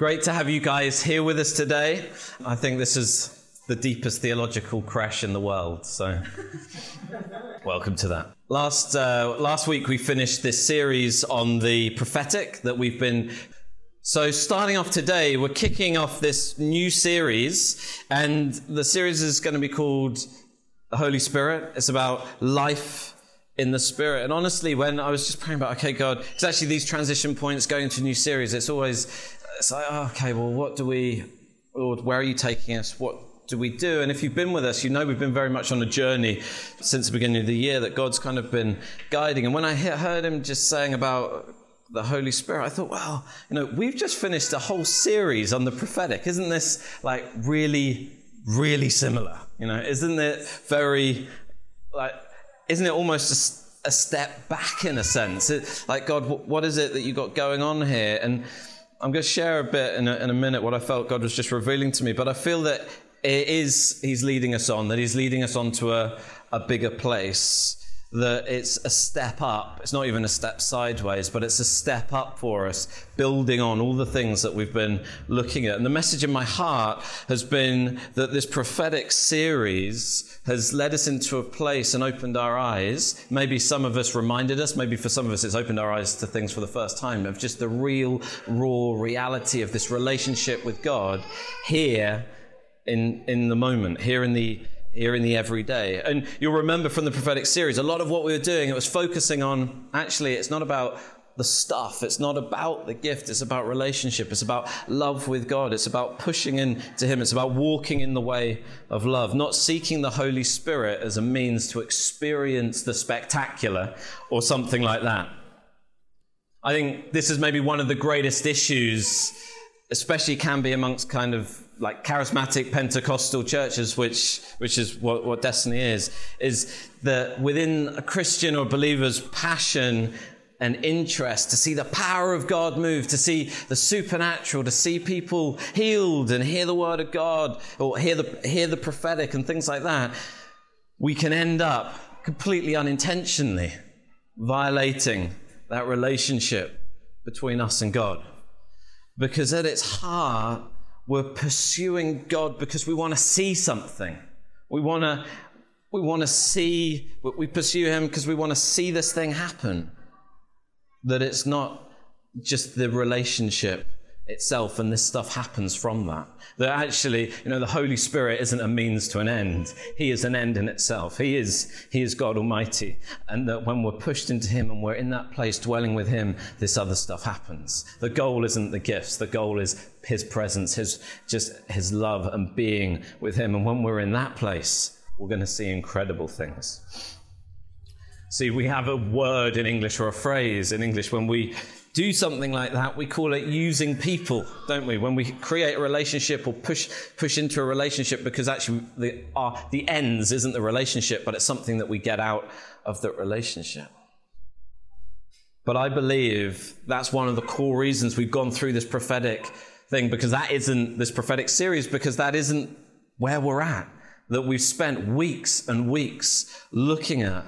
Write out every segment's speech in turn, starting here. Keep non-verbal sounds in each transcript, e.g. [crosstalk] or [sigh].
Great to have you guys here with us today. I think this is the deepest theological crash in the world, so [laughs] welcome to that. Last, uh, last week we finished this series on the prophetic that we've been. So, starting off today, we're kicking off this new series, and the series is going to be called The Holy Spirit. It's about life in the Spirit. And honestly, when I was just praying about, okay, God, it's actually these transition points going to a new series, it's always it's like, oh, okay, well, what do we, Lord, where are you taking us? What do we do? And if you've been with us, you know we've been very much on a journey since the beginning of the year that God's kind of been guiding. And when I heard him just saying about the Holy Spirit, I thought, well, you know, we've just finished a whole series on the prophetic. Isn't this like really, really similar? You know, isn't it very, like, isn't it almost a, a step back in a sense? It, like, God, what is it that you got going on here? And I'm going to share a bit in a, in a minute what I felt God was just revealing to me, but I feel that it is He's leading us on, that He's leading us on to a, a bigger place that it's a step up. It's not even a step sideways, but it's a step up for us, building on all the things that we've been looking at. And the message in my heart has been that this prophetic series has led us into a place and opened our eyes. Maybe some of us reminded us, maybe for some of us it's opened our eyes to things for the first time of just the real, raw reality of this relationship with God here in, in the moment, here in the here in the everyday. And you'll remember from the prophetic series, a lot of what we were doing, it was focusing on actually, it's not about the stuff. It's not about the gift. It's about relationship. It's about love with God. It's about pushing into Him. It's about walking in the way of love, not seeking the Holy Spirit as a means to experience the spectacular or something like that. I think this is maybe one of the greatest issues, especially can be amongst kind of like charismatic Pentecostal churches, which which is what, what Destiny is, is that within a Christian or believer's passion and interest to see the power of God move, to see the supernatural, to see people healed and hear the word of God or hear the hear the prophetic and things like that, we can end up completely unintentionally violating that relationship between us and God. Because at its heart, we're pursuing God because we want to see something. We want to we want to see we pursue him because we want to see this thing happen. That it's not just the relationship itself and this stuff happens from that. That actually, you know, the Holy Spirit isn't a means to an end. He is an end in itself. He is, he is God Almighty. And that when we're pushed into Him and we're in that place dwelling with Him, this other stuff happens. The goal isn't the gifts. The goal is His presence, His, just His love and being with Him. And when we're in that place, we're going to see incredible things. See, we have a word in English or a phrase in English when we do something like that, we call it using people, don't we? When we create a relationship or push push into a relationship, because actually the our, the ends isn't the relationship, but it's something that we get out of the relationship. But I believe that's one of the core reasons we've gone through this prophetic thing, because that isn't this prophetic series, because that isn't where we're at. That we've spent weeks and weeks looking at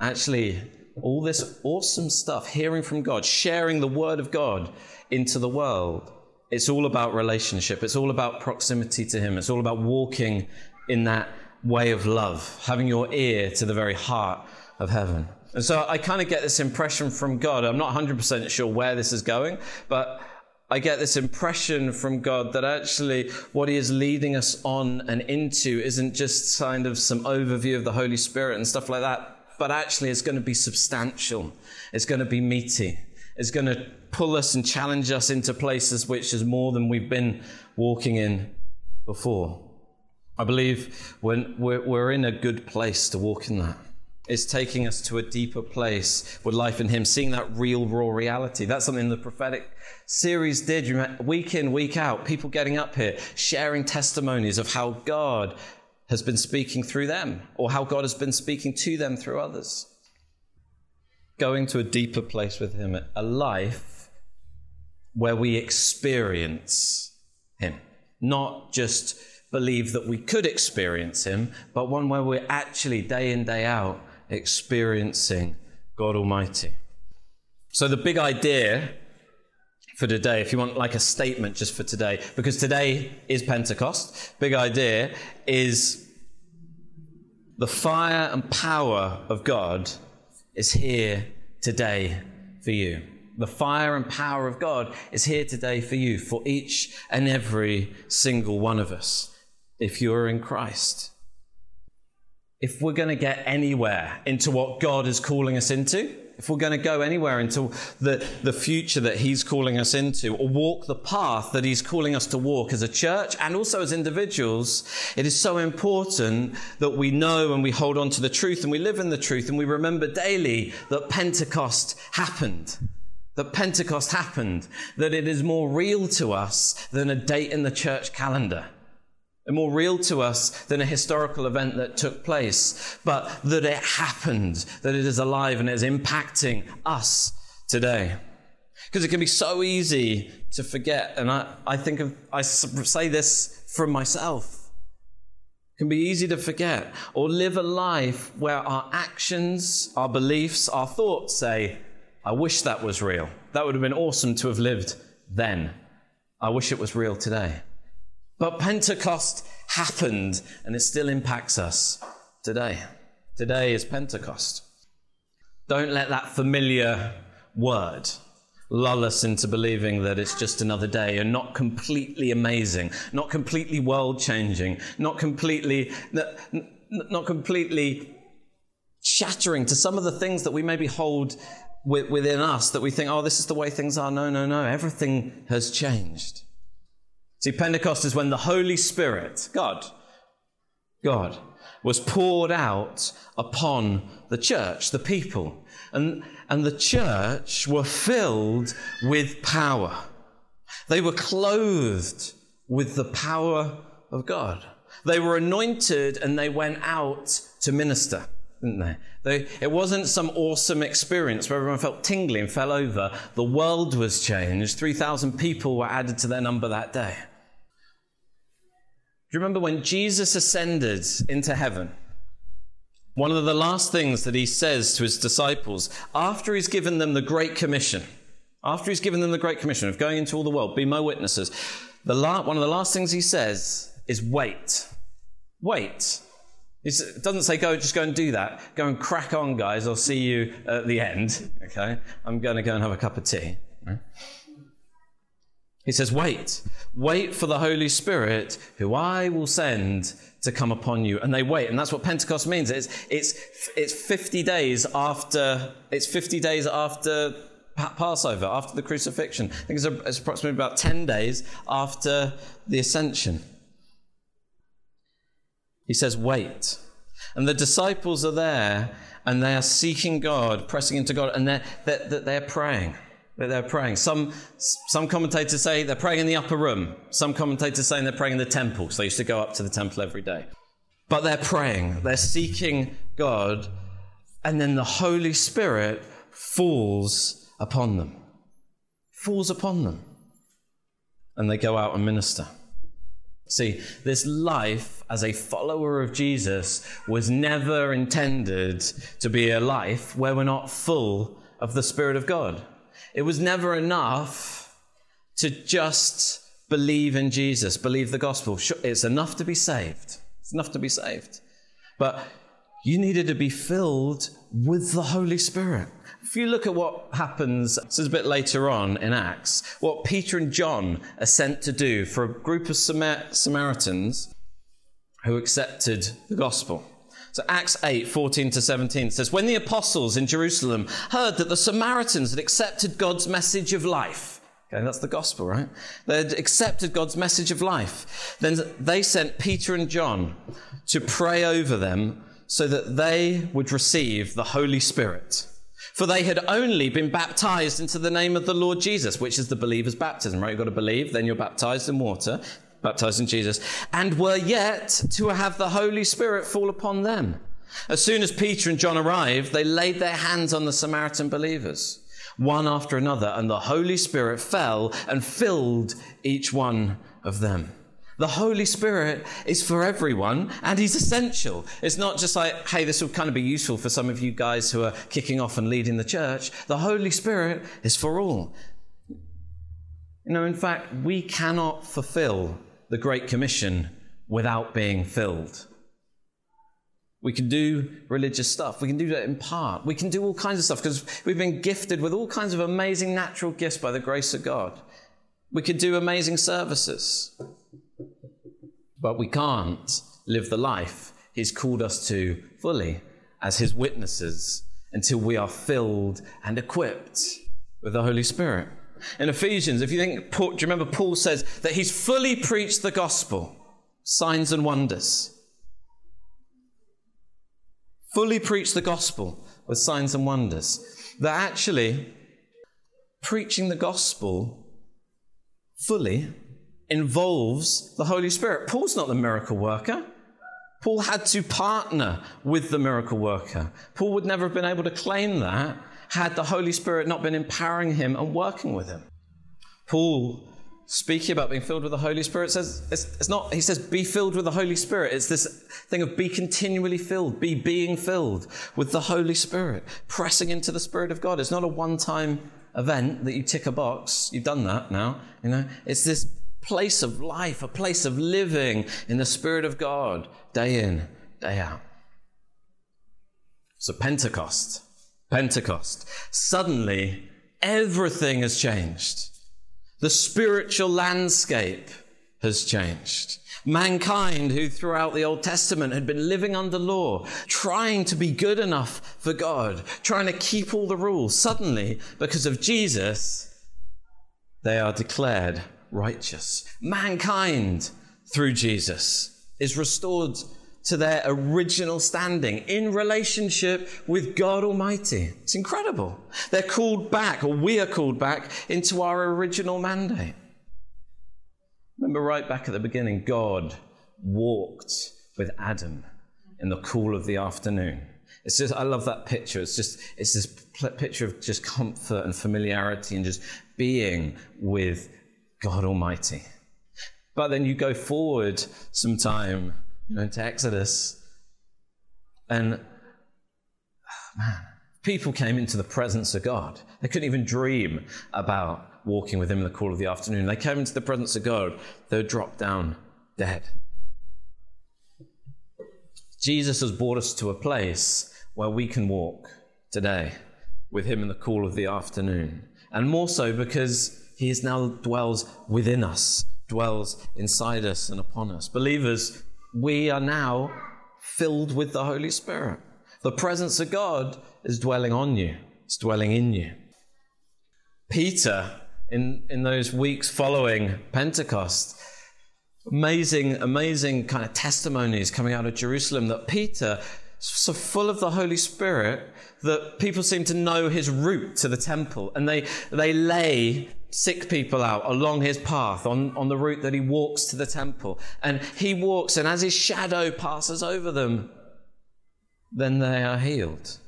actually all this awesome stuff, hearing from God, sharing the word of God into the world. It's all about relationship. It's all about proximity to Him. It's all about walking in that way of love, having your ear to the very heart of heaven. And so I kind of get this impression from God. I'm not 100% sure where this is going, but I get this impression from God that actually what He is leading us on and into isn't just kind of some overview of the Holy Spirit and stuff like that but actually it's going to be substantial. It's going to be meaty. It's going to pull us and challenge us into places which is more than we've been walking in before. I believe when we're, we're in a good place to walk in that. It's taking us to a deeper place with life in Him, seeing that real, raw reality. That's something the prophetic series did. Week in, week out, people getting up here, sharing testimonies of how God has been speaking through them, or how God has been speaking to them through others. Going to a deeper place with Him, a life where we experience Him, not just believe that we could experience Him, but one where we're actually day in, day out experiencing God Almighty. So, the big idea for today, if you want like a statement just for today, because today is Pentecost, big idea is the fire and power of God is here today for you. The fire and power of God is here today for you, for each and every single one of us, if you're in Christ. If we're going to get anywhere into what God is calling us into, if we're going to go anywhere into the, the future that He's calling us into, or walk the path that He's calling us to walk as a church and also as individuals, it is so important that we know and we hold on to the truth and we live in the truth and we remember daily that Pentecost happened. That Pentecost happened, that it is more real to us than a date in the church calendar more real to us than a historical event that took place, but that it happened, that it is alive and is impacting us today. Because it can be so easy to forget, and I, I think of, I say this from myself. It can be easy to forget or live a life where our actions, our beliefs, our thoughts say, I wish that was real. That would have been awesome to have lived then. I wish it was real today. But Pentecost happened and it still impacts us today. Today is Pentecost. Don't let that familiar word lull us into believing that it's just another day and not completely amazing, not completely world changing, not completely, not completely shattering to some of the things that we maybe hold within us that we think, oh, this is the way things are. No, no, no. Everything has changed. See, Pentecost is when the Holy Spirit, God, God, was poured out upon the church, the people. And, and the church were filled with power. They were clothed with the power of God. They were anointed and they went out to minister, didn't they? they? It wasn't some awesome experience where everyone felt tingly and fell over. The world was changed. 3,000 people were added to their number that day. Do you remember when Jesus ascended into heaven? One of the last things that he says to his disciples after he's given them the Great Commission, after he's given them the Great Commission of going into all the world, be my witnesses, the la- one of the last things he says is wait. Wait. It doesn't say go, just go and do that. Go and crack on, guys. I'll see you at the end. Okay? I'm going to go and have a cup of tea. He says, Wait, wait for the Holy Spirit, who I will send to come upon you. And they wait. And that's what Pentecost means. It's, it's, it's 50 days after, it's 50 days after Passover, after the crucifixion. I think it's, a, it's approximately about 10 days after the ascension. He says, Wait. And the disciples are there and they are seeking God, pressing into God, and they're, they're, they're praying that they're praying. Some, some commentators say they're praying in the upper room. Some commentators saying they're praying in the temple. So they used to go up to the temple every day. But they're praying, they're seeking God, and then the Holy Spirit falls upon them. Falls upon them. And they go out and minister. See, this life as a follower of Jesus was never intended to be a life where we're not full of the Spirit of God. It was never enough to just believe in Jesus, believe the gospel. It's enough to be saved. It's enough to be saved. But you needed to be filled with the Holy Spirit. If you look at what happens, this is a bit later on in Acts, what Peter and John are sent to do for a group of Samaritans who accepted the gospel. So Acts 8, 14 to 17 says, When the apostles in Jerusalem heard that the Samaritans had accepted God's message of life, okay, that's the gospel, right? They had accepted God's message of life. Then they sent Peter and John to pray over them so that they would receive the Holy Spirit. For they had only been baptized into the name of the Lord Jesus, which is the believer's baptism, right? You've got to believe, then you're baptized in water baptized in Jesus, and were yet to have the Holy Spirit fall upon them. As soon as Peter and John arrived, they laid their hands on the Samaritan believers, one after another, and the Holy Spirit fell and filled each one of them. The Holy Spirit is for everyone and He's essential. It's not just like, hey, this will kind of be useful for some of you guys who are kicking off and leading the church. The Holy Spirit is for all. You know, in fact, we cannot fulfill the Great Commission without being filled. We can do religious stuff. We can do that in part. We can do all kinds of stuff because we've been gifted with all kinds of amazing natural gifts by the grace of God. We could do amazing services. But we can't live the life He's called us to fully as His witnesses until we are filled and equipped with the Holy Spirit. In Ephesians, if you think, do you remember Paul says that he's fully preached the gospel, signs and wonders fully preached the gospel with signs and wonders. That actually, preaching the gospel fully involves the Holy Spirit. Paul's not the miracle worker. Paul had to partner with the miracle worker. Paul would never have been able to claim that had the Holy Spirit not been empowering him and working with him. Paul speaking about being filled with the Holy Spirit says it's, it's, not, he says, be filled with the Holy Spirit. It's this thing of be continually filled, be being filled with the Holy Spirit, pressing into the Spirit of God. It's not a one time event that you tick a box. You've done that now, you know. It's this place of life, a place of living in the Spirit of God day in, day out. So, Pentecost, Pentecost. Suddenly, everything has changed. The spiritual landscape has changed. Mankind, who throughout the Old Testament had been living under law, trying to be good enough for God, trying to keep all the rules, suddenly, because of Jesus, they are declared righteous. Mankind, through Jesus, is restored to their original standing in relationship with God Almighty. It's incredible. They're called back, or we are called back, into our original mandate. Remember, right back at the beginning, God walked with Adam in the cool of the afternoon. It's just, I love that picture. It's just, it's this picture of just comfort and familiarity and just being with God Almighty. But then you go forward some time you know, into Exodus. And man, people came into the presence of God. They couldn't even dream about walking with Him in the cool of the afternoon. They came into the presence of God, they would drop down dead. Jesus has brought us to a place where we can walk today with Him in the cool of the afternoon. And more so because He is now dwells within us, dwells inside us and upon us. Believers, we are now filled with the Holy Spirit. The presence of God is dwelling on you, it's dwelling in you. Peter, in, in those weeks following Pentecost, amazing, amazing kind of testimonies coming out of Jerusalem that Peter, so full of the Holy Spirit, that people seem to know his route to the temple and they, they lay sick people out along his path on, on the route that he walks to the temple. And he walks, and as his shadow passes over them, then they are healed.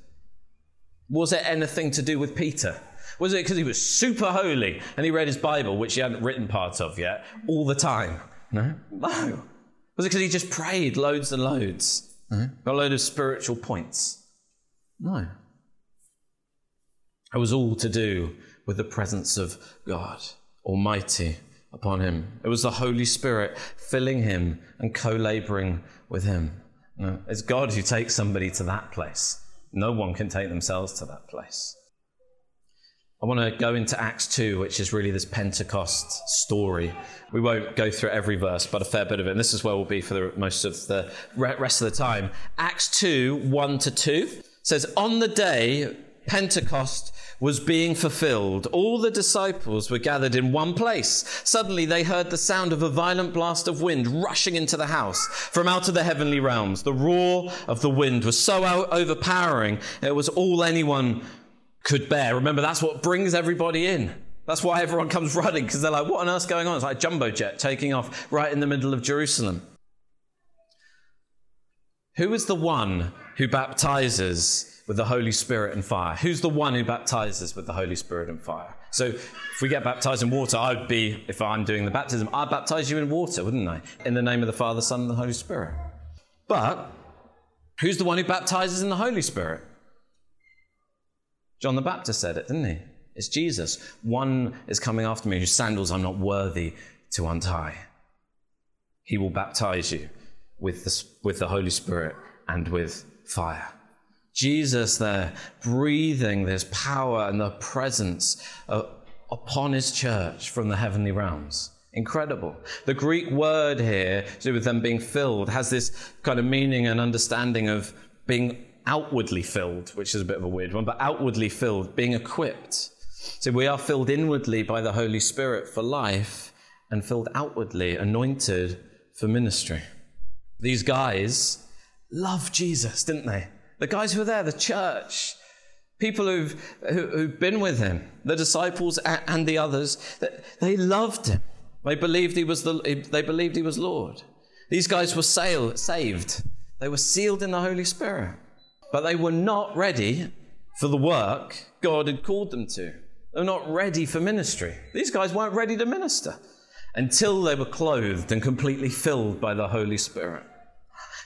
Was it anything to do with Peter? Was it because he was super holy and he read his Bible, which he hadn't written part of yet, all the time? No. No. Was it because he just prayed loads and loads? No. Got a load of spiritual points? No. It was all to do with the presence of God Almighty upon him. It was the Holy Spirit filling him and co laboring with him. it's God who takes somebody to that place. No one can take themselves to that place. I want to go into Acts 2, which is really this Pentecost story. We won't go through every verse, but a fair bit of it. And this is where we'll be for the, most of the rest of the time. Acts 2, 1 to 2 says, On the day Pentecost was being fulfilled, all the disciples were gathered in one place. Suddenly they heard the sound of a violent blast of wind rushing into the house from out of the heavenly realms. The roar of the wind was so overpowering, it was all anyone could bear. Remember, that's what brings everybody in. That's why everyone comes [laughs] running, because they're like, what on earth's going on? It's like a jumbo jet taking off right in the middle of Jerusalem. Who is the one who baptizes with the Holy Spirit and fire. Who's the one who baptizes with the Holy Spirit and fire? So if we get baptized in water, I'd be, if I'm doing the baptism, I'd baptize you in water, wouldn't I? In the name of the Father, Son, and the Holy Spirit. But who's the one who baptizes in the Holy Spirit? John the Baptist said it, didn't he? It's Jesus. One is coming after me whose sandals I'm not worthy to untie. He will baptize you with the, with the Holy Spirit and with fire. Jesus there breathing this power and the presence uh, upon his church from the heavenly realms. Incredible. The Greek word here, to do with them being filled, has this kind of meaning and understanding of being outwardly filled, which is a bit of a weird one, but outwardly filled, being equipped. So we are filled inwardly by the Holy Spirit for life and filled outwardly, anointed for ministry. These guys loved Jesus, didn't they? The guys who were there, the church, people who've, who, have been with him, the disciples and the others, they loved him. They believed he was, the, they believed he was Lord. These guys were sail, saved. They were sealed in the Holy Spirit. But they were not ready for the work God had called them to. They were not ready for ministry. These guys weren't ready to minister until they were clothed and completely filled by the Holy Spirit.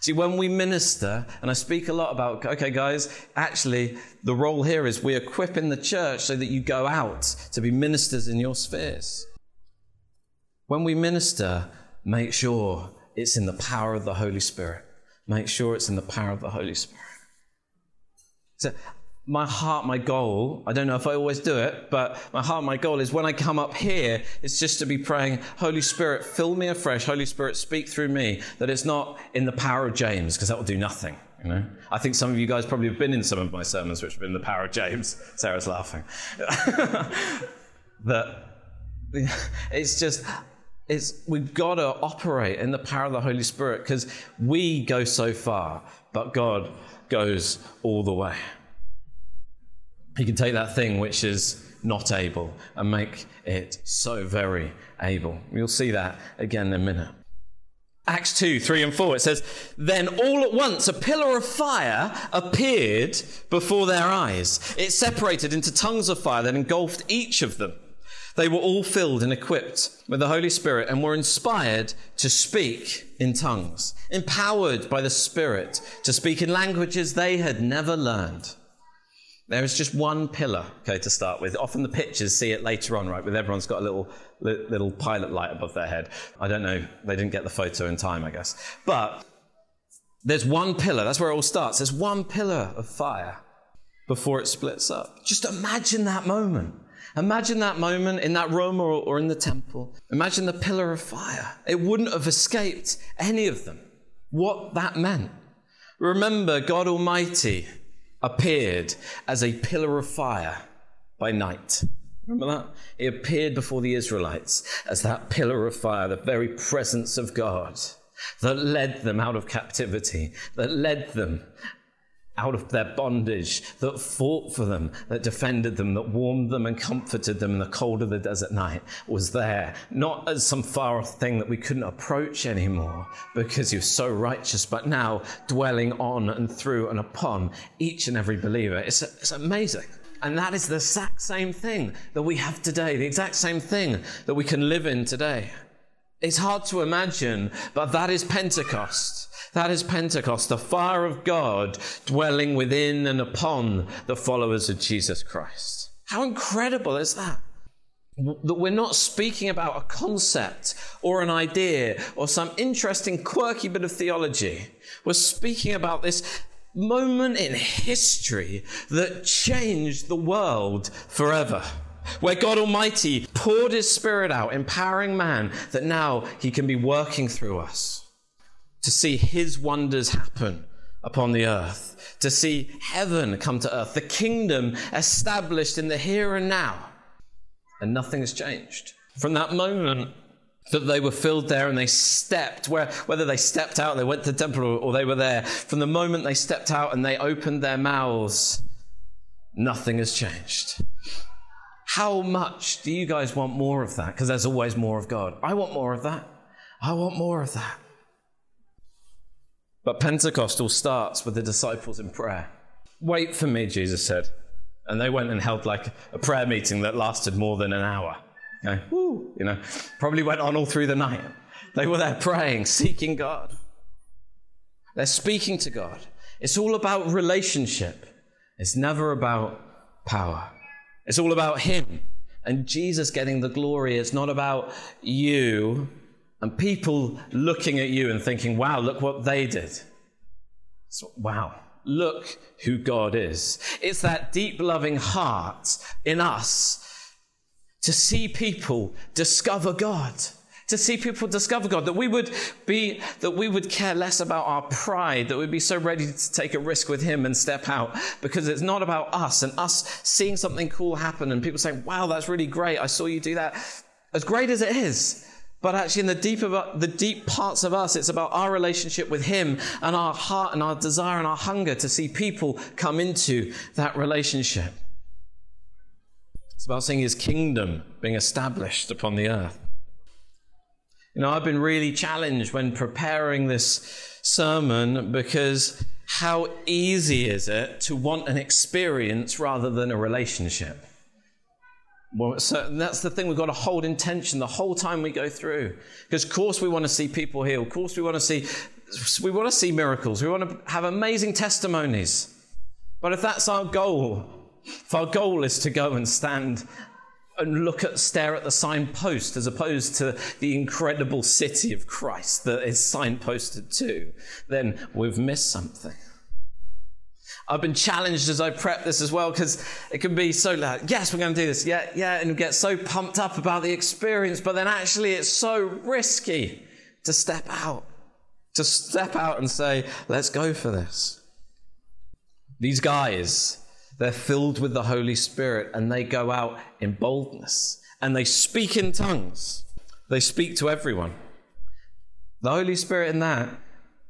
See, when we minister, and I speak a lot about, okay, guys, actually, the role here is we equip in the church so that you go out to be ministers in your spheres. When we minister, make sure it's in the power of the Holy Spirit. Make sure it's in the power of the Holy Spirit. So, my heart, my goal, I don't know if I always do it, but my heart, my goal is when I come up here, it's just to be praying, Holy Spirit, fill me afresh. Holy Spirit, speak through me. That it's not in the power of James, because that will do nothing. You know? I think some of you guys probably have been in some of my sermons which have been the power of James. Sarah's laughing. [laughs] that [laughs] it's just it's we've got to operate in the power of the Holy Spirit because we go so far, but God goes all the way. He can take that thing which is not able and make it so very able. You'll see that again in a minute. Acts 2, 3 and 4, it says, Then all at once a pillar of fire appeared before their eyes. It separated into tongues of fire that engulfed each of them. They were all filled and equipped with the Holy Spirit and were inspired to speak in tongues, empowered by the Spirit to speak in languages they had never learned. There is just one pillar, okay, to start with. Often the pictures see it later on, right, with everyone's got a little, little pilot light above their head. I don't know, they didn't get the photo in time, I guess. But there's one pillar, that's where it all starts. There's one pillar of fire before it splits up. Just imagine that moment. Imagine that moment in that room or, or in the temple. Imagine the pillar of fire. It wouldn't have escaped any of them. What that meant. Remember, God Almighty appeared as a pillar of fire by night. Remember that? He appeared before the Israelites as that pillar of fire, the very presence of God that led them out of captivity, that led them out of their bondage, that fought for them, that defended them, that warmed them and comforted them in the cold of the desert night, was there, not as some far off thing that we couldn't approach anymore because was so righteous, but now dwelling on and through and upon each and every believer. It's, it's amazing. And that is the exact same thing that we have today, the exact same thing that we can live in today. It's hard to imagine, but that is Pentecost. That is Pentecost, the fire of God dwelling within and upon the followers of Jesus Christ. How incredible is that? That we're not speaking about a concept or an idea or some interesting, quirky bit of theology. We're speaking about this moment in history that changed the world forever where God Almighty poured His Spirit out, empowering man that now He can be working through us to see his wonders happen upon the earth, to see heaven come to earth, the kingdom established in the here and now. And nothing has changed. From that moment that they were filled there and they stepped, where, whether they stepped out, they went to the temple, or they were there, from the moment they stepped out and they opened their mouths, nothing has changed. How much do you guys want more of that? Because there's always more of God. I want more of that. I want more of that. But Pentecostal starts with the disciples in prayer. Wait for me, Jesus said. And they went and held like a prayer meeting that lasted more than an hour. Woo, you know, probably went on all through the night. They were there praying, seeking God. They're speaking to God. It's all about relationship. It's never about power. It's all about Him and Jesus getting the glory. It's not about you and people looking at you and thinking, wow, look what they did. Wow, look who God is. It's that deep loving heart in us to see people discover God to see people discover God, that we would be, that we would care less about our pride, that we'd be so ready to take a risk with Him and step out because it's not about us and us seeing something cool happen and people saying, wow, that's really great. I saw you do that. As great as it is, but actually, in the deep of the deep parts of us, it's about our relationship with Him and our heart and our desire and our hunger to see people come into that relationship. It's about seeing His kingdom being established upon the earth. You know, I've been really challenged when preparing this sermon because how easy is it to want an experience rather than a relationship? Well, so that's the thing we've got to hold in tension the whole time we go through. Because of course we want to see people healed. Of course we want to see we want to see miracles. We want to have amazing testimonies. But if that's our goal, if our goal is to go and stand and look at, stare at the signpost as opposed to the incredible city of Christ that is signposted to, then we've missed something. I've been challenged as I prep this as well because it can be so loud. Yes, we're going to do this. Yeah, yeah, and get so pumped up about the experience, but then actually it's so risky to step out, to step out and say, let's go for this. These guys, they're filled with the Holy Spirit and they go out in boldness and they speak in tongues. They speak to everyone. The Holy Spirit in that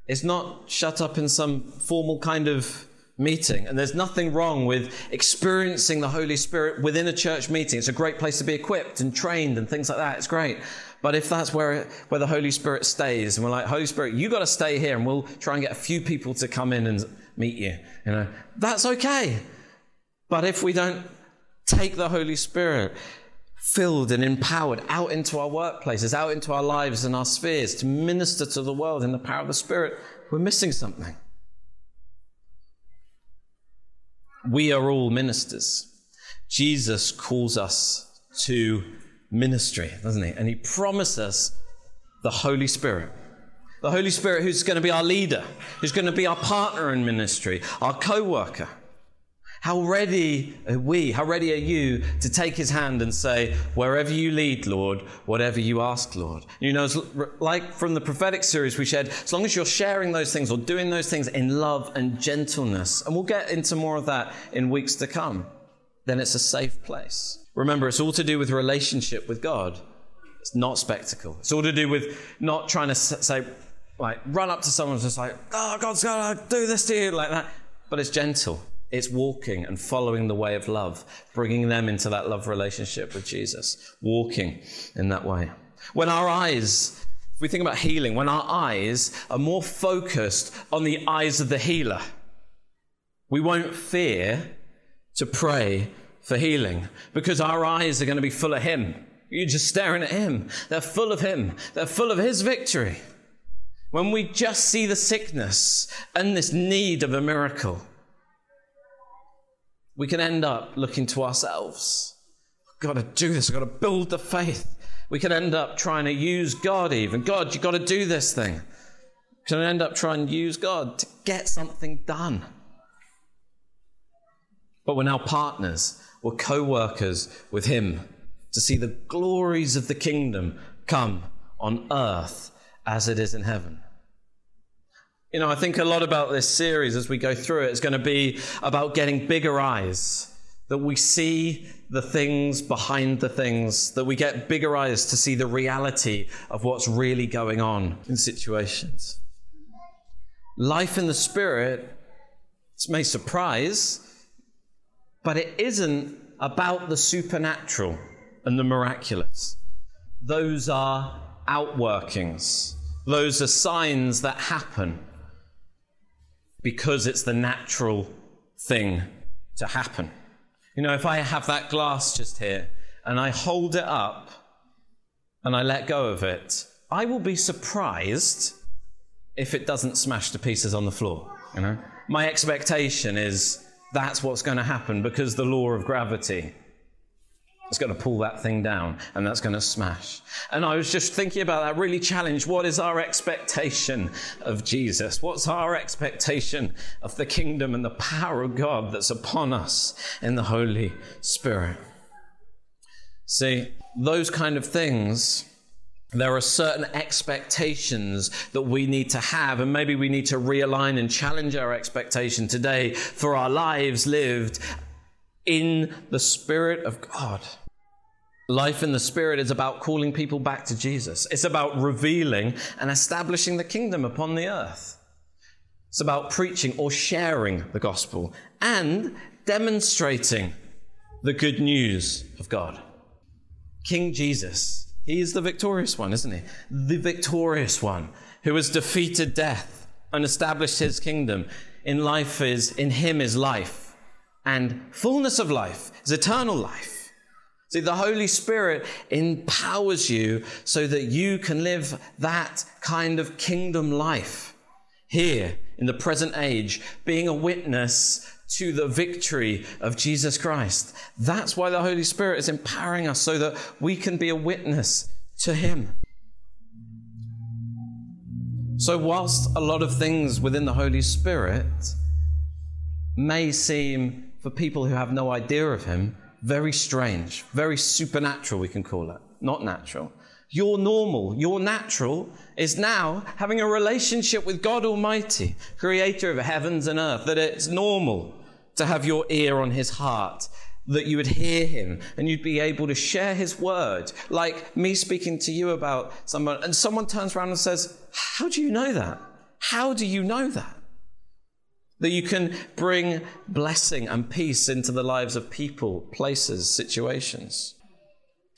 is not shut up in some formal kind of meeting. And there's nothing wrong with experiencing the Holy Spirit within a church meeting. It's a great place to be equipped and trained and things like that. It's great. But if that's where, where the Holy Spirit stays, and we're like, Holy Spirit, you got to stay here, and we'll try and get a few people to come in and meet you, you know, that's okay. But if we don't take the Holy Spirit filled and empowered out into our workplaces, out into our lives and our spheres to minister to the world in the power of the Spirit, we're missing something. We are all ministers. Jesus calls us to ministry, doesn't he? And he promises us the Holy Spirit. The Holy Spirit, who's going to be our leader, who's going to be our partner in ministry, our co worker. How ready are we, how ready are you to take his hand and say, Wherever you lead, Lord, whatever you ask, Lord? You know, like from the prophetic series we shared, as long as you're sharing those things or doing those things in love and gentleness, and we'll get into more of that in weeks to come, then it's a safe place. Remember, it's all to do with relationship with God. It's not spectacle. It's all to do with not trying to say, like, run up to someone and just like, oh, God's going to do this to you, like that. But it's gentle. It's walking and following the way of love, bringing them into that love relationship with Jesus, walking in that way. When our eyes, if we think about healing, when our eyes are more focused on the eyes of the healer, we won't fear to pray for healing because our eyes are going to be full of Him. You're just staring at Him. They're full of Him, they're full of His victory. When we just see the sickness and this need of a miracle, we can end up looking to ourselves. I've got to do this, I've got to build the faith. We can end up trying to use God, even. God, you've got to do this thing. We can end up trying to use God to get something done. But we're now partners, we're co workers with Him to see the glories of the kingdom come on earth as it is in heaven. You know, I think a lot about this series as we go through it. it is going to be about getting bigger eyes, that we see the things behind the things, that we get bigger eyes to see the reality of what's really going on in situations. Life in the Spirit may surprise, but it isn't about the supernatural and the miraculous. Those are outworkings, those are signs that happen because it's the natural thing to happen. You know, if I have that glass just here and I hold it up and I let go of it, I will be surprised if it doesn't smash to pieces on the floor. You know, my expectation is that's what's going to happen because the law of gravity It's going to pull that thing down and that's going to smash. And I was just thinking about that, really challenged. What is our expectation of Jesus? What's our expectation of the kingdom and the power of God that's upon us in the Holy Spirit? See, those kind of things, there are certain expectations that we need to have, and maybe we need to realign and challenge our expectation today for our lives lived in the Spirit of God. Life in the Spirit is about calling people back to Jesus. It's about revealing and establishing the kingdom upon the earth. It's about preaching or sharing the gospel and demonstrating the good news of God. King Jesus, he is the victorious one, isn't he? The victorious one who has defeated death and established his kingdom. In life is in him is life and fullness of life is eternal life. See, the Holy Spirit empowers you so that you can live that kind of kingdom life here in the present age, being a witness to the victory of Jesus Christ. That's why the Holy Spirit is empowering us so that we can be a witness to Him. So, whilst a lot of things within the Holy Spirit may seem for people who have no idea of him, very strange, very supernatural, we can call it, not natural. Your normal, your natural is now having a relationship with God Almighty, creator of heavens and earth, that it's normal to have your ear on his heart, that you would hear him and you'd be able to share his word. Like me speaking to you about someone, and someone turns around and says, How do you know that? How do you know that? That you can bring blessing and peace into the lives of people, places, situations.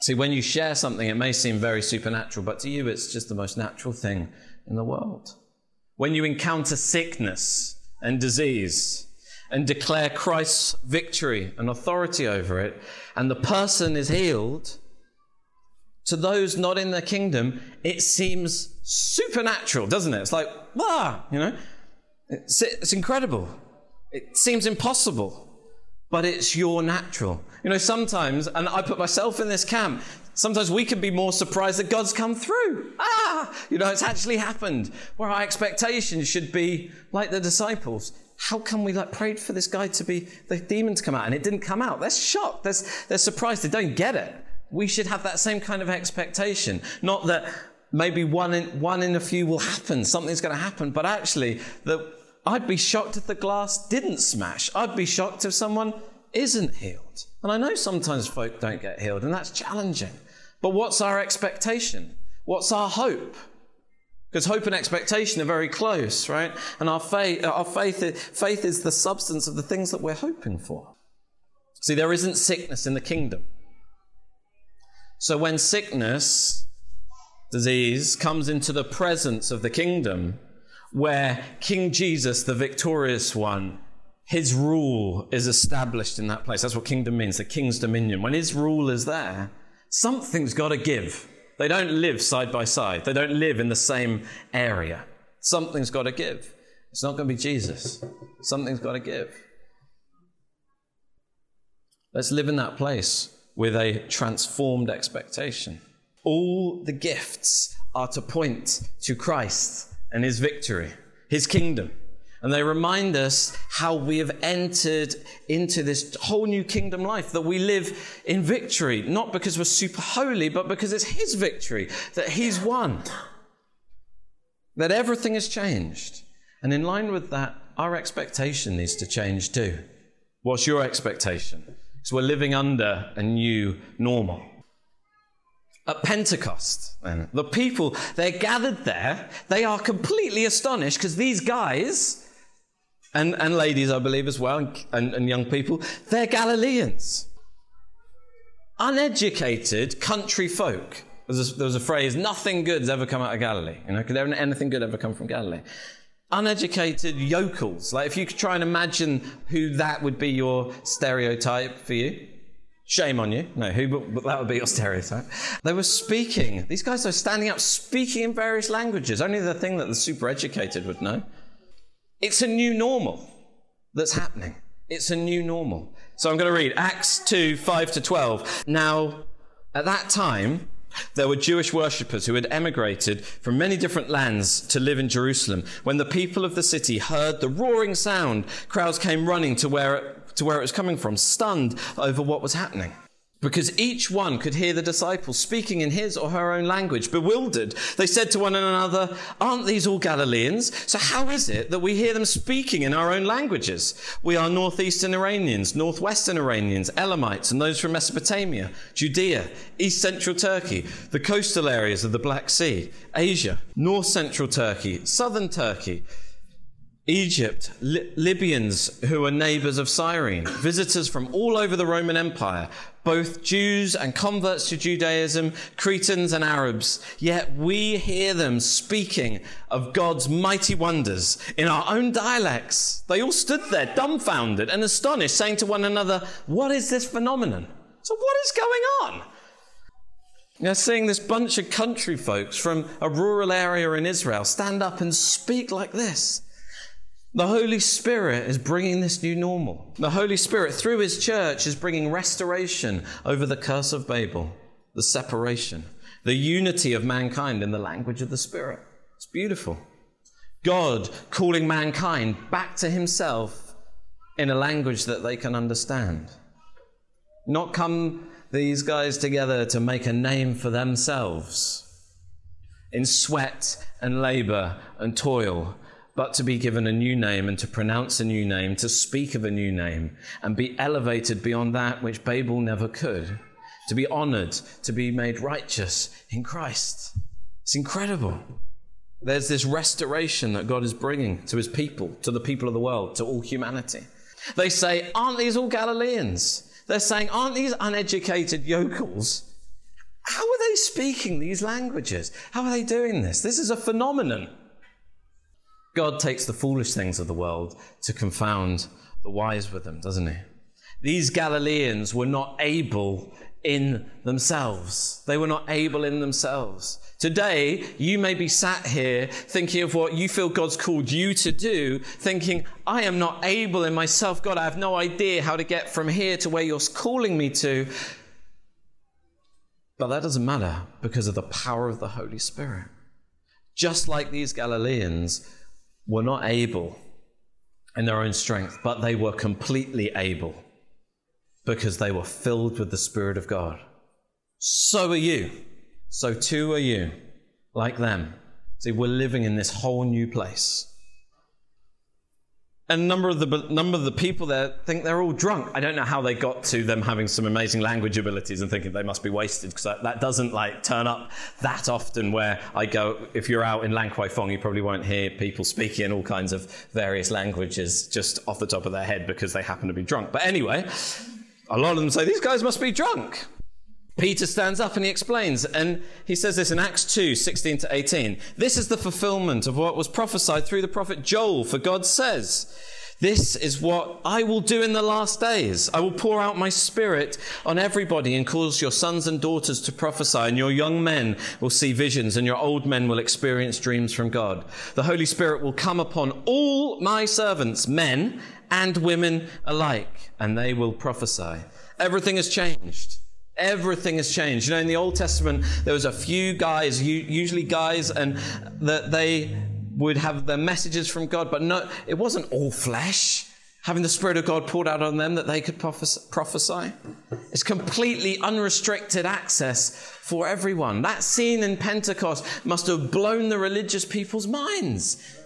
See, when you share something, it may seem very supernatural, but to you, it's just the most natural thing in the world. When you encounter sickness and disease and declare Christ's victory and authority over it, and the person is healed, to those not in the kingdom, it seems supernatural, doesn't it? It's like, ah, you know, it's, it's incredible. It seems impossible, but it's your natural. You know, sometimes, and I put myself in this camp, sometimes we can be more surprised that God's come through. Ah, you know, it's actually happened. Where our expectations should be like the disciples. How come we like prayed for this guy to be the demons come out and it didn't come out? They're shocked. They're, they're surprised. They don't get it. We should have that same kind of expectation. Not that maybe one in, one in a few will happen, something's going to happen, but actually that I'd be shocked if the glass didn't smash. I'd be shocked if someone isn't healed. And I know sometimes folk don't get healed, and that's challenging. But what's our expectation? What's our hope? Because hope and expectation are very close, right? And our faith, our faith, faith is the substance of the things that we're hoping for. See, there isn't sickness in the kingdom. So when sickness, disease, comes into the presence of the kingdom, where King Jesus, the victorious one, his rule is established in that place. That's what kingdom means, the king's dominion. When his rule is there, something's got to give. They don't live side by side, they don't live in the same area. Something's got to give. It's not going to be Jesus. Something's got to give. Let's live in that place with a transformed expectation. All the gifts are to point to Christ and his victory, his kingdom. And they remind us how we have entered into this whole new kingdom life, that we live in victory, not because we're super holy, but because it's his victory, that he's won, that everything has changed. And in line with that, our expectation needs to change too. What's your expectation? Because we're living under a new normal at Pentecost. The people, they're gathered there. They are completely astonished because these guys, and, and ladies, I believe, as well, and, and young people, they're Galileans. Uneducated country folk. There was, a, there was a phrase, nothing good's ever come out of Galilee. You know, could anything good ever come from Galilee? Uneducated yokels. Like if you could try and imagine who that would be your stereotype for you. Shame on you. No, who, but that would be your stereotype. They were speaking. These guys are standing up, speaking in various languages, only the thing that the super educated would know. It's a new normal that's happening. It's a new normal. So I'm going to read Acts 2 5 to 12. Now, at that time, there were Jewish worshippers who had emigrated from many different lands to live in Jerusalem. When the people of the city heard the roaring sound, crowds came running to where to where it was coming from, stunned over what was happening because each one could hear the disciples speaking in his or her own language. Bewildered, they said to one another, Aren't these all Galileans? So how is it that we hear them speaking in our own languages? We are northeastern Iranians, northwestern Iranians, Elamites, and those from Mesopotamia, Judea, east central Turkey, the coastal areas of the Black Sea, Asia, north central Turkey, southern Turkey, Egypt, Libyans who were neighbors of Cyrene, visitors from all over the Roman Empire, both Jews and converts to Judaism, Cretans and Arabs. Yet we hear them speaking of God's mighty wonders in our own dialects. They all stood there dumbfounded and astonished, saying to one another, What is this phenomenon? So, what is going on? You're seeing this bunch of country folks from a rural area in Israel stand up and speak like this. The Holy Spirit is bringing this new normal. The Holy Spirit, through His church, is bringing restoration over the curse of Babel, the separation, the unity of mankind in the language of the Spirit. It's beautiful. God calling mankind back to Himself in a language that they can understand. Not come these guys together to make a name for themselves in sweat and labor and toil but to be given a new name and to pronounce a new name, to speak of a new name, and be elevated beyond that which Babel never could, to be honored, to be made righteous in Christ. It's incredible. There's this restoration that God is bringing to his people, to the people of the world, to all humanity. They say, Aren't these all Galileans? They're saying, Aren't these uneducated yokels? How are they speaking these languages? How are they doing this? This is a phenomenon. God takes the foolish things of the world to confound the wise with them, doesn't he? These Galileans were not able in themselves. They were not able in themselves. Today, you may be sat here thinking of what you feel God's called you to do, thinking, I am not able in myself. God, I have no idea how to get from here to where you're calling me to. But that doesn't matter because of the power of the Holy Spirit. Just like these Galileans, were not able in their own strength, but they were completely able because they were filled with the Spirit of God. So are you. So too are you, like them. See, we're living in this whole new place. And a number of the number of the people there think they're all drunk. I don't know how they got to them having some amazing language abilities and thinking they must be wasted because that doesn't like turn up that often. Where I go, if you're out in Lan Kwai Fong, you probably won't hear people speaking in all kinds of various languages just off the top of their head because they happen to be drunk. But anyway, a lot of them say these guys must be drunk. Peter stands up and he explains, and he says this in Acts 2 16 to 18. This is the fulfillment of what was prophesied through the prophet Joel, for God says, This is what I will do in the last days. I will pour out my spirit on everybody and cause your sons and daughters to prophesy, and your young men will see visions, and your old men will experience dreams from God. The Holy Spirit will come upon all my servants, men and women alike, and they will prophesy. Everything has changed. Everything has changed. You know, in the Old Testament, there was a few guys, usually guys, and that they would have their messages from God, but no, it wasn't all flesh. Having the Spirit of God poured out on them that they could prophesy. It's completely unrestricted access for everyone. That scene in Pentecost must have blown the religious people's minds.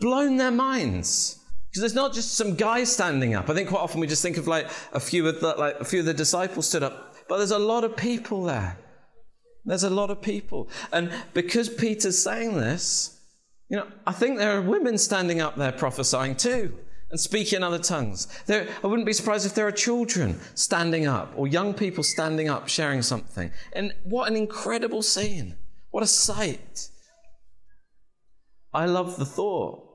Blown their minds. Because there's not just some guys standing up. I think quite often we just think of like a few of the, like a few of the disciples stood up. But there's a lot of people there. There's a lot of people. And because Peter's saying this, you know, I think there are women standing up there prophesying too and speaking in other tongues. There, I wouldn't be surprised if there are children standing up or young people standing up sharing something. And what an incredible scene! What a sight! I love the thought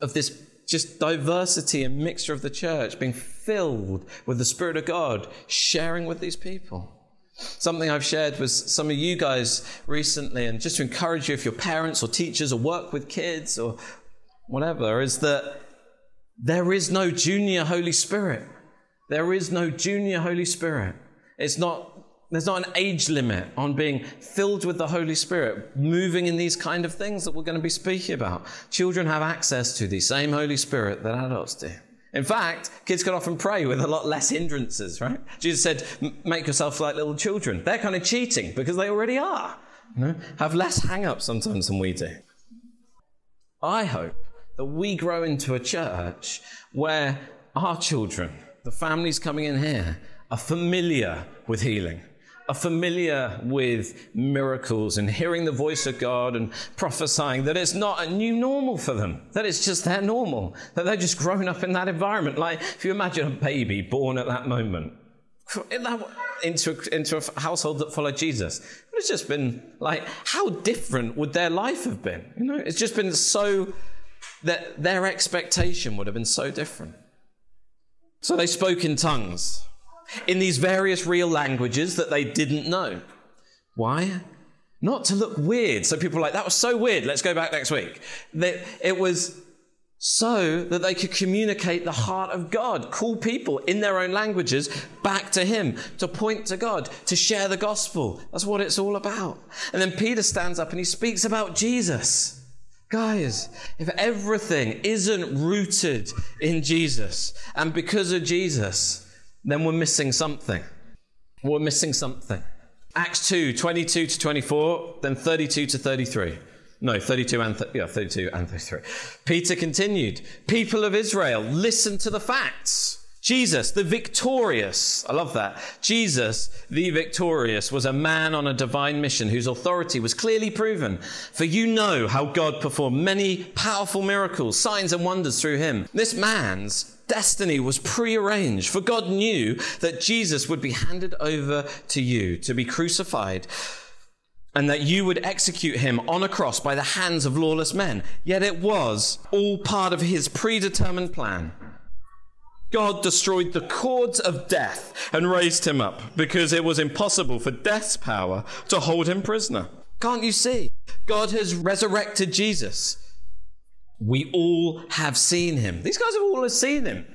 of this just diversity and mixture of the church, being filled with the Spirit of God, sharing with these people. Something I've shared with some of you guys recently, and just to encourage you if you're parents or teachers or work with kids or whatever, is that There is no junior Holy Spirit. There is no junior Holy Spirit. It's not, there's not an age limit on being filled with the Holy Spirit, moving in these kind of things that we're going to be speaking about. Children have access to the same Holy Spirit that adults do. In fact, kids can often pray with a lot less hindrances, right? Jesus said, make yourself like little children. They're kind of cheating because they already are. You know? Have less hang ups sometimes than we do. I hope that we grow into a church where our children, the families coming in here, are familiar with healing are familiar with miracles and hearing the voice of God and prophesying that it's not a new normal for them, that it's just their normal, that they're just grown up in that environment. Like if you imagine a baby born at that moment into a, into a household that followed Jesus, it's just been like, how different would their life have been? You know, it's just been so that their expectation would have been so different. So they spoke in tongues in these various real languages that they didn't know. Why? Not to look weird. So people were like, that was so weird, let's go back next week. That It was so that they could communicate the heart of God, call people in their own languages back to Him, to point to God, to share the gospel. That's what it's all about. And then Peter stands up and he speaks about Jesus. Guys, if everything isn't rooted in Jesus and because of Jesus, then we're missing something. We're missing something. Acts 2, 22 to 24, then 32 to 33. No, 32 and th- yeah, 32 and 33. Peter continued, "People of Israel, listen to the facts. Jesus, the victorious, I love that. Jesus, the victorious, was a man on a divine mission whose authority was clearly proven. For you know how God performed many powerful miracles, signs, and wonders through him. This man's destiny was prearranged, for God knew that Jesus would be handed over to you to be crucified and that you would execute him on a cross by the hands of lawless men. Yet it was all part of his predetermined plan. God destroyed the cords of death and raised him up because it was impossible for death's power to hold him prisoner. Can't you see? God has resurrected Jesus. We all have seen him. These guys have all seen him.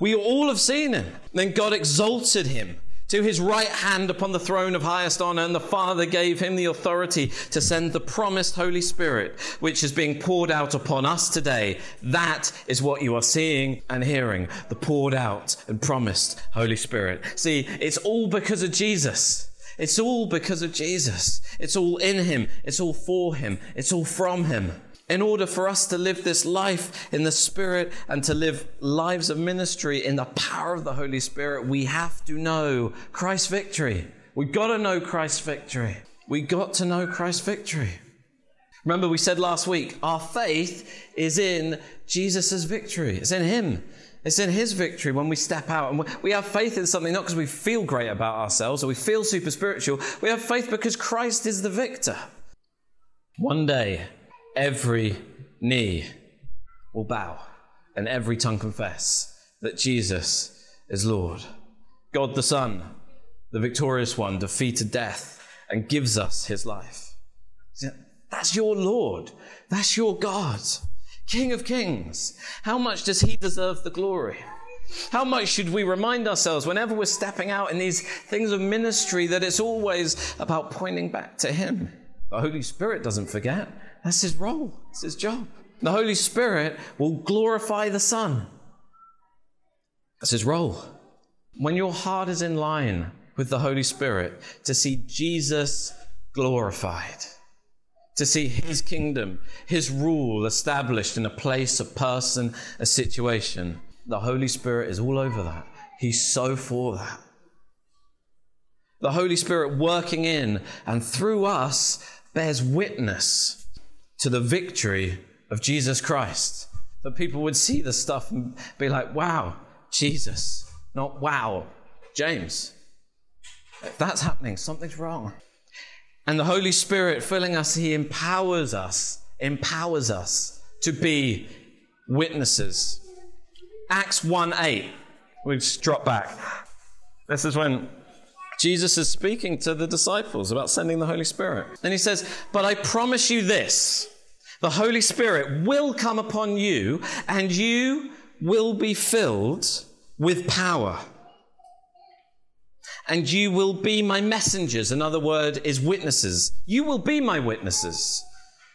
We all have seen him. Then God exalted him to his right hand upon the throne of highest honor, and the Father gave him the authority to send the promised Holy Spirit, which is being poured out upon us today. That is what you are seeing and hearing the poured out and promised Holy Spirit. See, it's all because of Jesus. It's all because of Jesus. It's all in him. It's all for him. It's all from him in order for us to live this life in the Spirit and to live lives of ministry in the power of the Holy Spirit, we have to know Christ's victory. We've got to know Christ's victory. We got to know Christ's victory. Remember, we said last week, our faith is in Jesus' victory. It's in Him. It's in His victory when we step out. And we have faith in something not because we feel great about ourselves or we feel super spiritual. We have faith because Christ is the victor. One day, every knee will bow and every tongue confess that Jesus is Lord. God the Son, the victorious one, defeated death and gives us his life. That's your Lord. That's your God. King of kings. How much does he deserve the glory? How much should we remind ourselves whenever we're stepping out in these things of ministry that it's always about pointing back to him? The Holy Spirit doesn't forget. That's his role, it's his job. The Holy Spirit will glorify the Son. That's his role. When your heart is in line with the Holy Spirit, to see Jesus glorified, to see his kingdom, his rule established in a place, a person, a situation, the Holy Spirit is all over that. He's so for that. The Holy Spirit working in and through us bears witness to the victory of Jesus Christ. That people would see the stuff and be like, wow, Jesus, not wow, James. If that's happening, something's wrong. And the Holy Spirit filling us, He empowers us, empowers us to be witnesses. Acts 1 8. We just drop back. This is when Jesus is speaking to the disciples about sending the Holy Spirit. And he says, But I promise you this the Holy Spirit will come upon you, and you will be filled with power. And you will be my messengers. Another word is witnesses. You will be my witnesses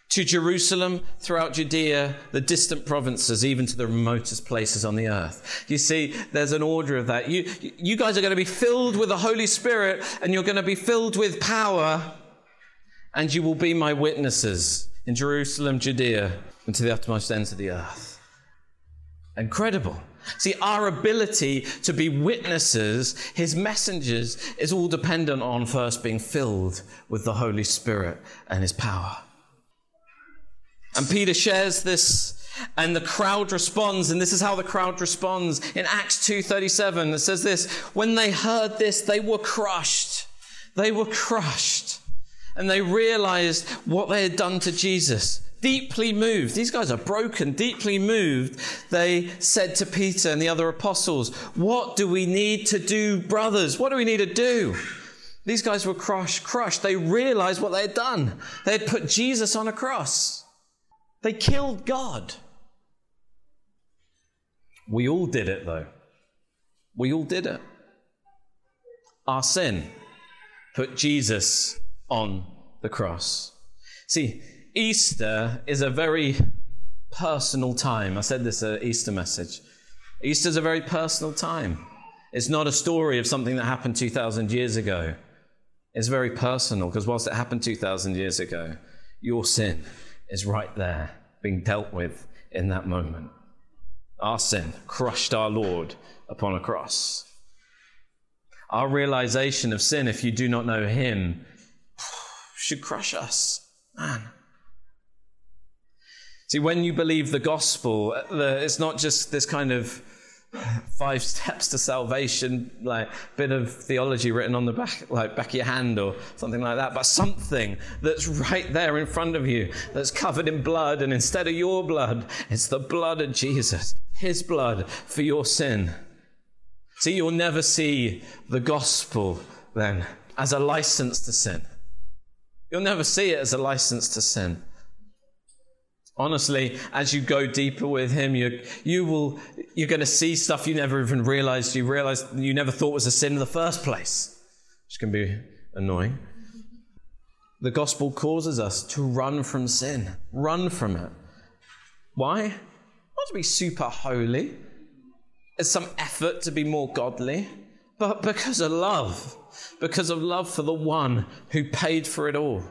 to Jerusalem, throughout Judea, the distant provinces, even to the remotest places on the earth. You see, there's an order of that. You, you guys are going to be filled with the Holy Spirit, and you're going to be filled with power, and you will be my witnesses in Jerusalem, Judea, and to the uttermost ends of the earth. Incredible. See, our ability to be witnesses, his messengers, is all dependent on first being filled with the Holy Spirit and his power. And Peter shares this and the crowd responds and this is how the crowd responds in Acts 2:37 it says this when they heard this they were crushed they were crushed and they realized what they had done to Jesus. Deeply moved. These guys are broken. Deeply moved they said to Peter and the other apostles what do we need to do brothers? What do we need to do? These guys were crushed crushed. They realized what they had done. They had put Jesus on a cross. They killed God. We all did it, though. We all did it. Our sin put Jesus on the cross. See, Easter is a very personal time. I said this at Easter message. Easter is a very personal time. It's not a story of something that happened 2,000 years ago. It's very personal because whilst it happened 2,000 years ago, your sin is right there being dealt with in that moment. Our sin crushed our Lord upon a cross. Our realization of sin, if you do not know Him, should crush us. Man. See, when you believe the gospel, uh, it's not just this kind of five steps to salvation, like bit of theology written on the back, like back of your hand or something like that, but something that's right there in front of you that's covered in blood, and instead of your blood, it's the blood of Jesus, His blood for your sin. See, you'll never see the gospel then as a license to sin. You'll never see it as a license to sin. Honestly, as you go deeper with him, you, you will, you're going to see stuff you never even realized you realized you never thought was a sin in the first place, which can be annoying. The gospel causes us to run from sin, run from it. Why? Not to be super holy, it's some effort to be more godly, but because of love, because of love for the one who paid for it all,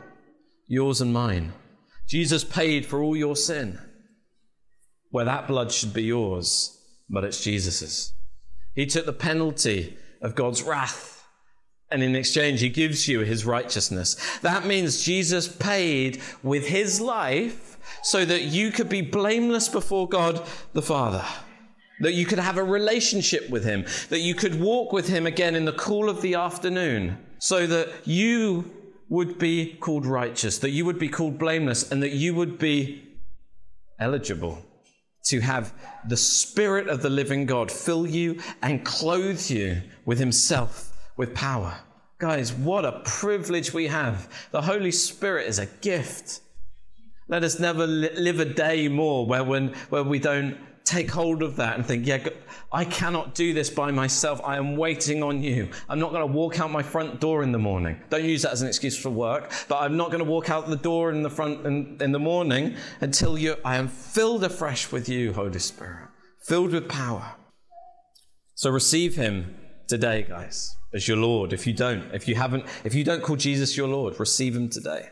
yours and mine. Jesus paid for all your sin. Where that blood should be yours, but it's Jesus's. He took the penalty of God's wrath, and in exchange, He gives you His righteousness. That means Jesus paid with His life so that you could be blameless before God the Father. That you could have a relationship with Him, that you could walk with Him again in the cool of the afternoon, so that you would be called righteous, that you would be called blameless, and that you would be eligible to have the Spirit of the living God fill you and clothe you with Himself, with power. Guys, what a privilege we have. The Holy Spirit is a gift. Let us never live a day more where, when, where we don't take hold of that and think, yeah, I cannot do this by myself. I am waiting on you. I'm not going to walk out my front door in the morning. Don't use that as an excuse for work, but I'm not going to walk out the door in the front in, in the morning until you, I am filled afresh with you, Holy Spirit, filled with power. So receive him today, guys, as your Lord. If you don't, if you haven't, if you don't call Jesus your Lord, receive him today.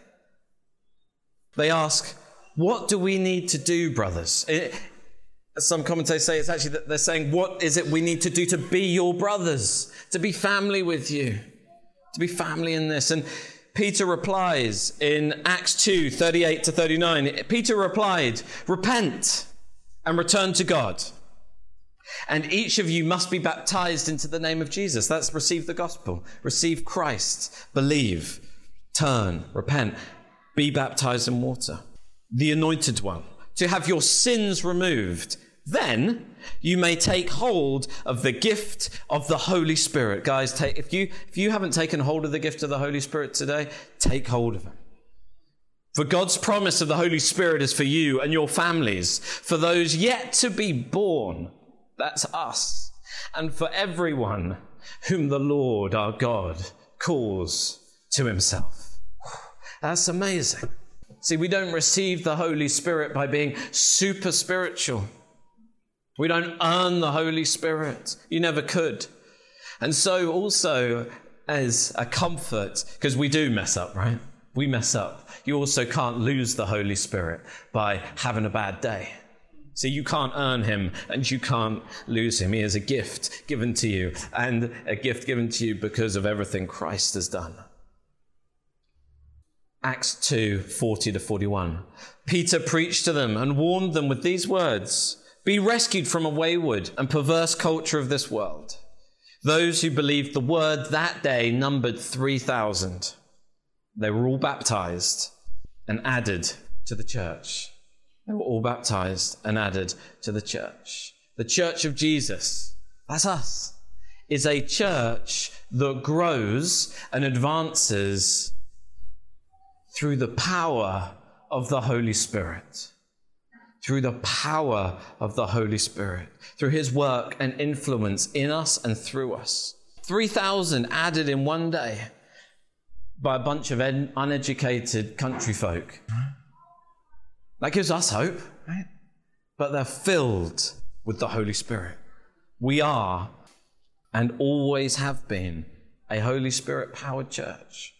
They ask, what do we need to do, brothers? Some commentators say it's actually that they're saying, What is it we need to do to be your brothers, to be family with you, to be family in this? And Peter replies in Acts 2 38 to 39. Peter replied, Repent and return to God. And each of you must be baptized into the name of Jesus. That's receive the gospel, receive Christ, believe, turn, repent, be baptized in water. The anointed one to have your sins removed. Then you may take hold of the gift of the Holy Spirit. Guys, take, if, you, if you haven't taken hold of the gift of the Holy Spirit today, take hold of it. For God's promise of the Holy Spirit is for you and your families, for those yet to be born, That's us. And for everyone whom the Lord our God calls to himself. That's amazing. See, we don't receive the Holy Spirit by being super spiritual. We don't earn the Holy Spirit. You never could. And so, also, as a comfort, because we do mess up, right? We mess up. You also can't lose the Holy Spirit by having a bad day. So you can't earn him and you can't lose him. He is a gift given to you and a gift given to you because of everything Christ has done. Acts 2 40 to 41. Peter preached to them and warned them with these words Be rescued from a wayward and perverse culture of this world. Those who believed the word that day numbered 3,000. They were all baptized and added to the church. They were all baptized and added to the church. The church of Jesus, that's us, is a church that grows and advances through the power of the Holy Spirit through the power of the Holy Spirit, through his work and influence in us and through us. 3,000 added in one day by a bunch of uneducated country folk. That gives us hope, right? But they're filled with the Holy Spirit. We are and always have been a Holy Spirit powered church.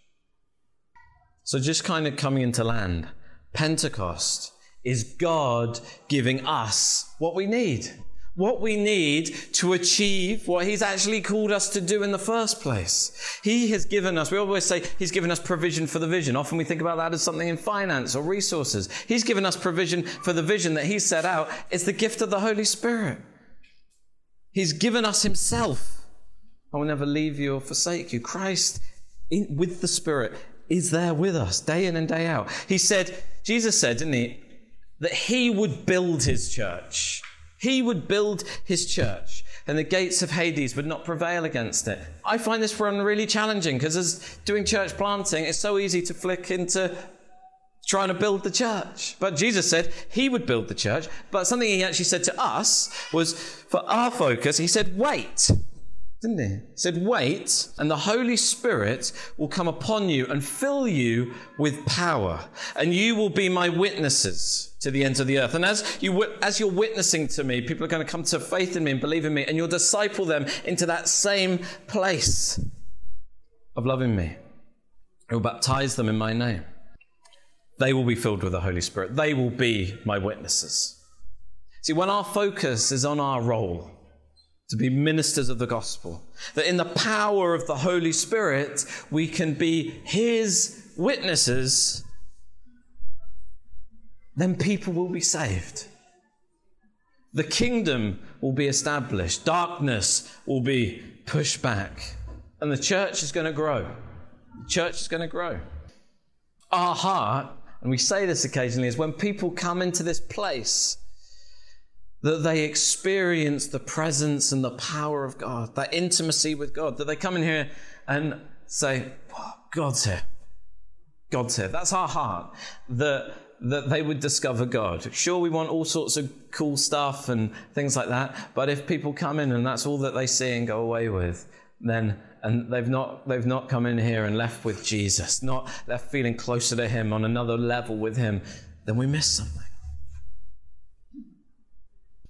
So, just kind of coming into land, Pentecost is God giving us what we need. What we need to achieve what He's actually called us to do in the first place. He has given us, we always say He's given us provision for the vision. Often we think about that as something in finance or resources. He's given us provision for the vision that He set out. It's the gift of the Holy Spirit. He's given us Himself. I will never leave you or forsake you. Christ, in, with the Spirit, is there with us day in and day out. He said, Jesus said, didn't He? That he would build his church. He would build his church, and the gates of Hades would not prevail against it. I find this one really challenging because, as doing church planting, it's so easy to flick into trying to build the church. But Jesus said he would build the church. But something he actually said to us was for our focus, he said, wait didn't he? Said, Wait, and the Holy Spirit will come upon you and fill you with power, and you will be my witnesses to the ends of the earth. And as, you, as you're witnessing to me, people are going to come to faith in me and believe in me, and you'll disciple them into that same place of loving me. You'll baptize them in my name. They will be filled with the Holy Spirit. They will be my witnesses. See, when our focus is on our role, to be ministers of the gospel. That in the power of the Holy Spirit, we can be His witnesses, then people will be saved. The kingdom will be established, darkness will be pushed back, and the church is going to grow. The church is going to grow. Our heart, and we say this occasionally, is when people come into this place that they experience the presence and the power of God, that intimacy with God, that they come in here and say, God's here. God's here. That's our heart. That, that they would discover God. Sure, we want all sorts of cool stuff and things like that, but if people come in and that's all that they see and go away with, then and they've not they've not come in here and left with Jesus, not left feeling closer to him on another level with him, then we miss something.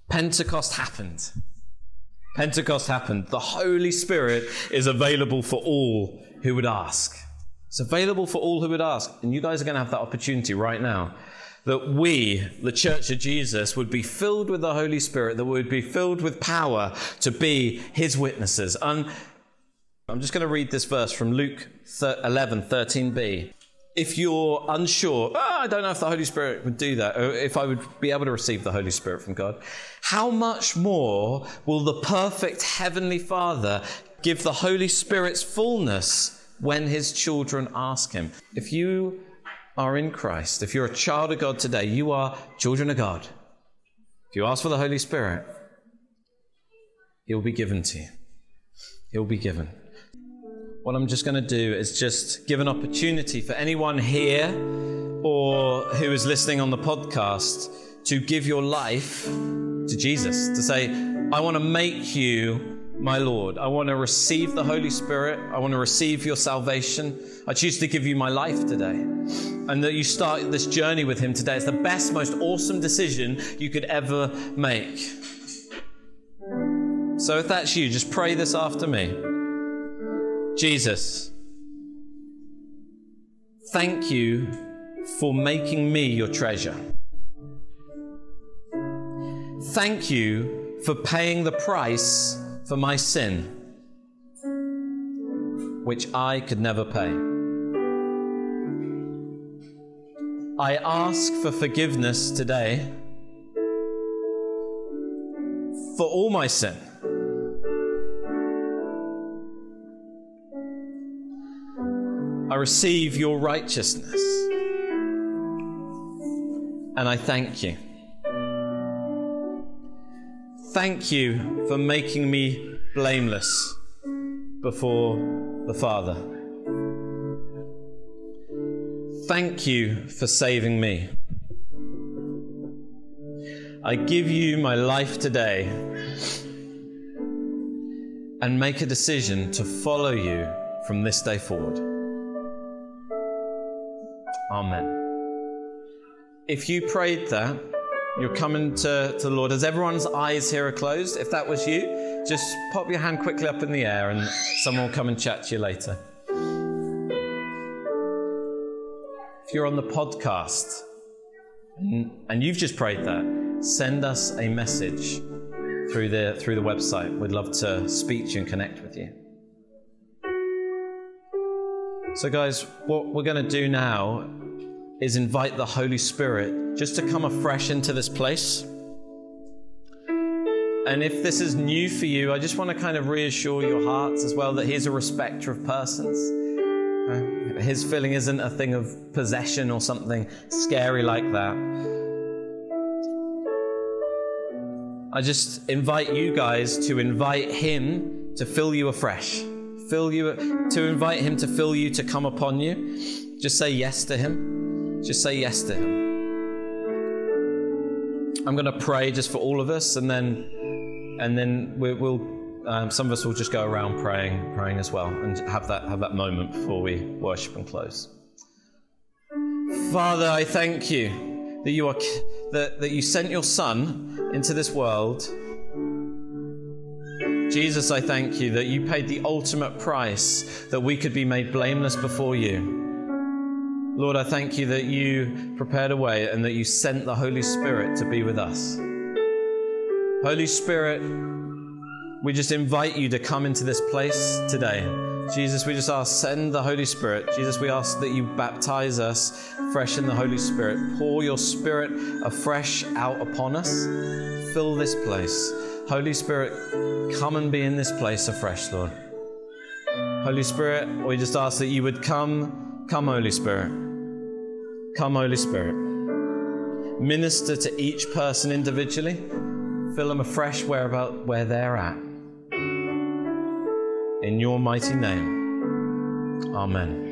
Pentecost happened. Pentecost happened. The Holy Spirit is available for all who would ask. It's available for all who would ask. And you guys are going to have that opportunity right now. That we, the Church of Jesus, would be filled with the Holy Spirit, that we would be filled with power to be His witnesses. And I'm just going to read this verse from Luke 11, 13b if you're unsure, oh, I don't know if the Holy Spirit would do that, or if I would be able to receive the Holy Spirit from God, how much more will the perfect Heavenly Father give the Holy Spirit's fullness when His children ask Him? If you are in Christ, if you're a child of God today, you are children of God. If you ask for the Holy Spirit, He'll be given to you. He'll be given what I'm just going to do is just give an opportunity for anyone here or who is listening on the podcast to give your life to Jesus, to say, I want to make you my Lord. I want to receive the Holy Spirit. I want to receive your salvation. I choose to give you my life today. And that you start this journey with Him today. It's the best, most awesome decision you could ever make. So if that's you, just pray this after me. Jesus, thank you for making me your treasure. Thank you for paying the price for my sin, which I could never pay. I ask for forgiveness today for all my sin. Receive your righteousness. And I thank you. Thank you for making me blameless before the Father. Thank you for saving me. I give you my life today and make a decision to follow you from this day forward. Amen. If you prayed that, you're coming to, to the Lord. As everyone's eyes here are closed, if that was you, just pop your hand quickly up in the air and someone will come and chat to you later. If you're on the podcast and, and you've just prayed that, send us a message through the, through the website. We'd love to speak to you and connect with you. So, guys, what we're going to do now is invite the Holy Spirit just to come afresh into this place. And if this is new for you, I just want to kind of reassure your hearts as well that He's a respecter of persons. His filling isn't a thing of possession or something scary like that. I just invite you guys to invite Him to fill you afresh, fill you, to invite Him to fill you, to come upon you. Just say yes to Him. Just say yes to Him. I'm going to pray just for all of us, and then, and then we, will um, some of us will just go around praying, praying as well, and have that have that moment before we worship and close. Father, I thank you that you are that, that you sent your Son into this world. Jesus, I thank you that you paid the ultimate price that we could be made blameless before you. Lord, I thank you that you prepared a way and that you sent the Holy Spirit to be with us. Holy Spirit, we just invite you to come into this place today. Jesus, we just ask, send the Holy Spirit. Jesus, we ask that you baptize us fresh in the Holy Spirit. Pour your Spirit afresh out upon us. Fill this place. Holy Spirit, come and be in this place afresh, Lord. Holy Spirit, we just ask that you would come, come, Holy Spirit. Come, Holy Spirit. Minister to each person individually. Fill them afresh where, about, where they're at. In your mighty name. Amen.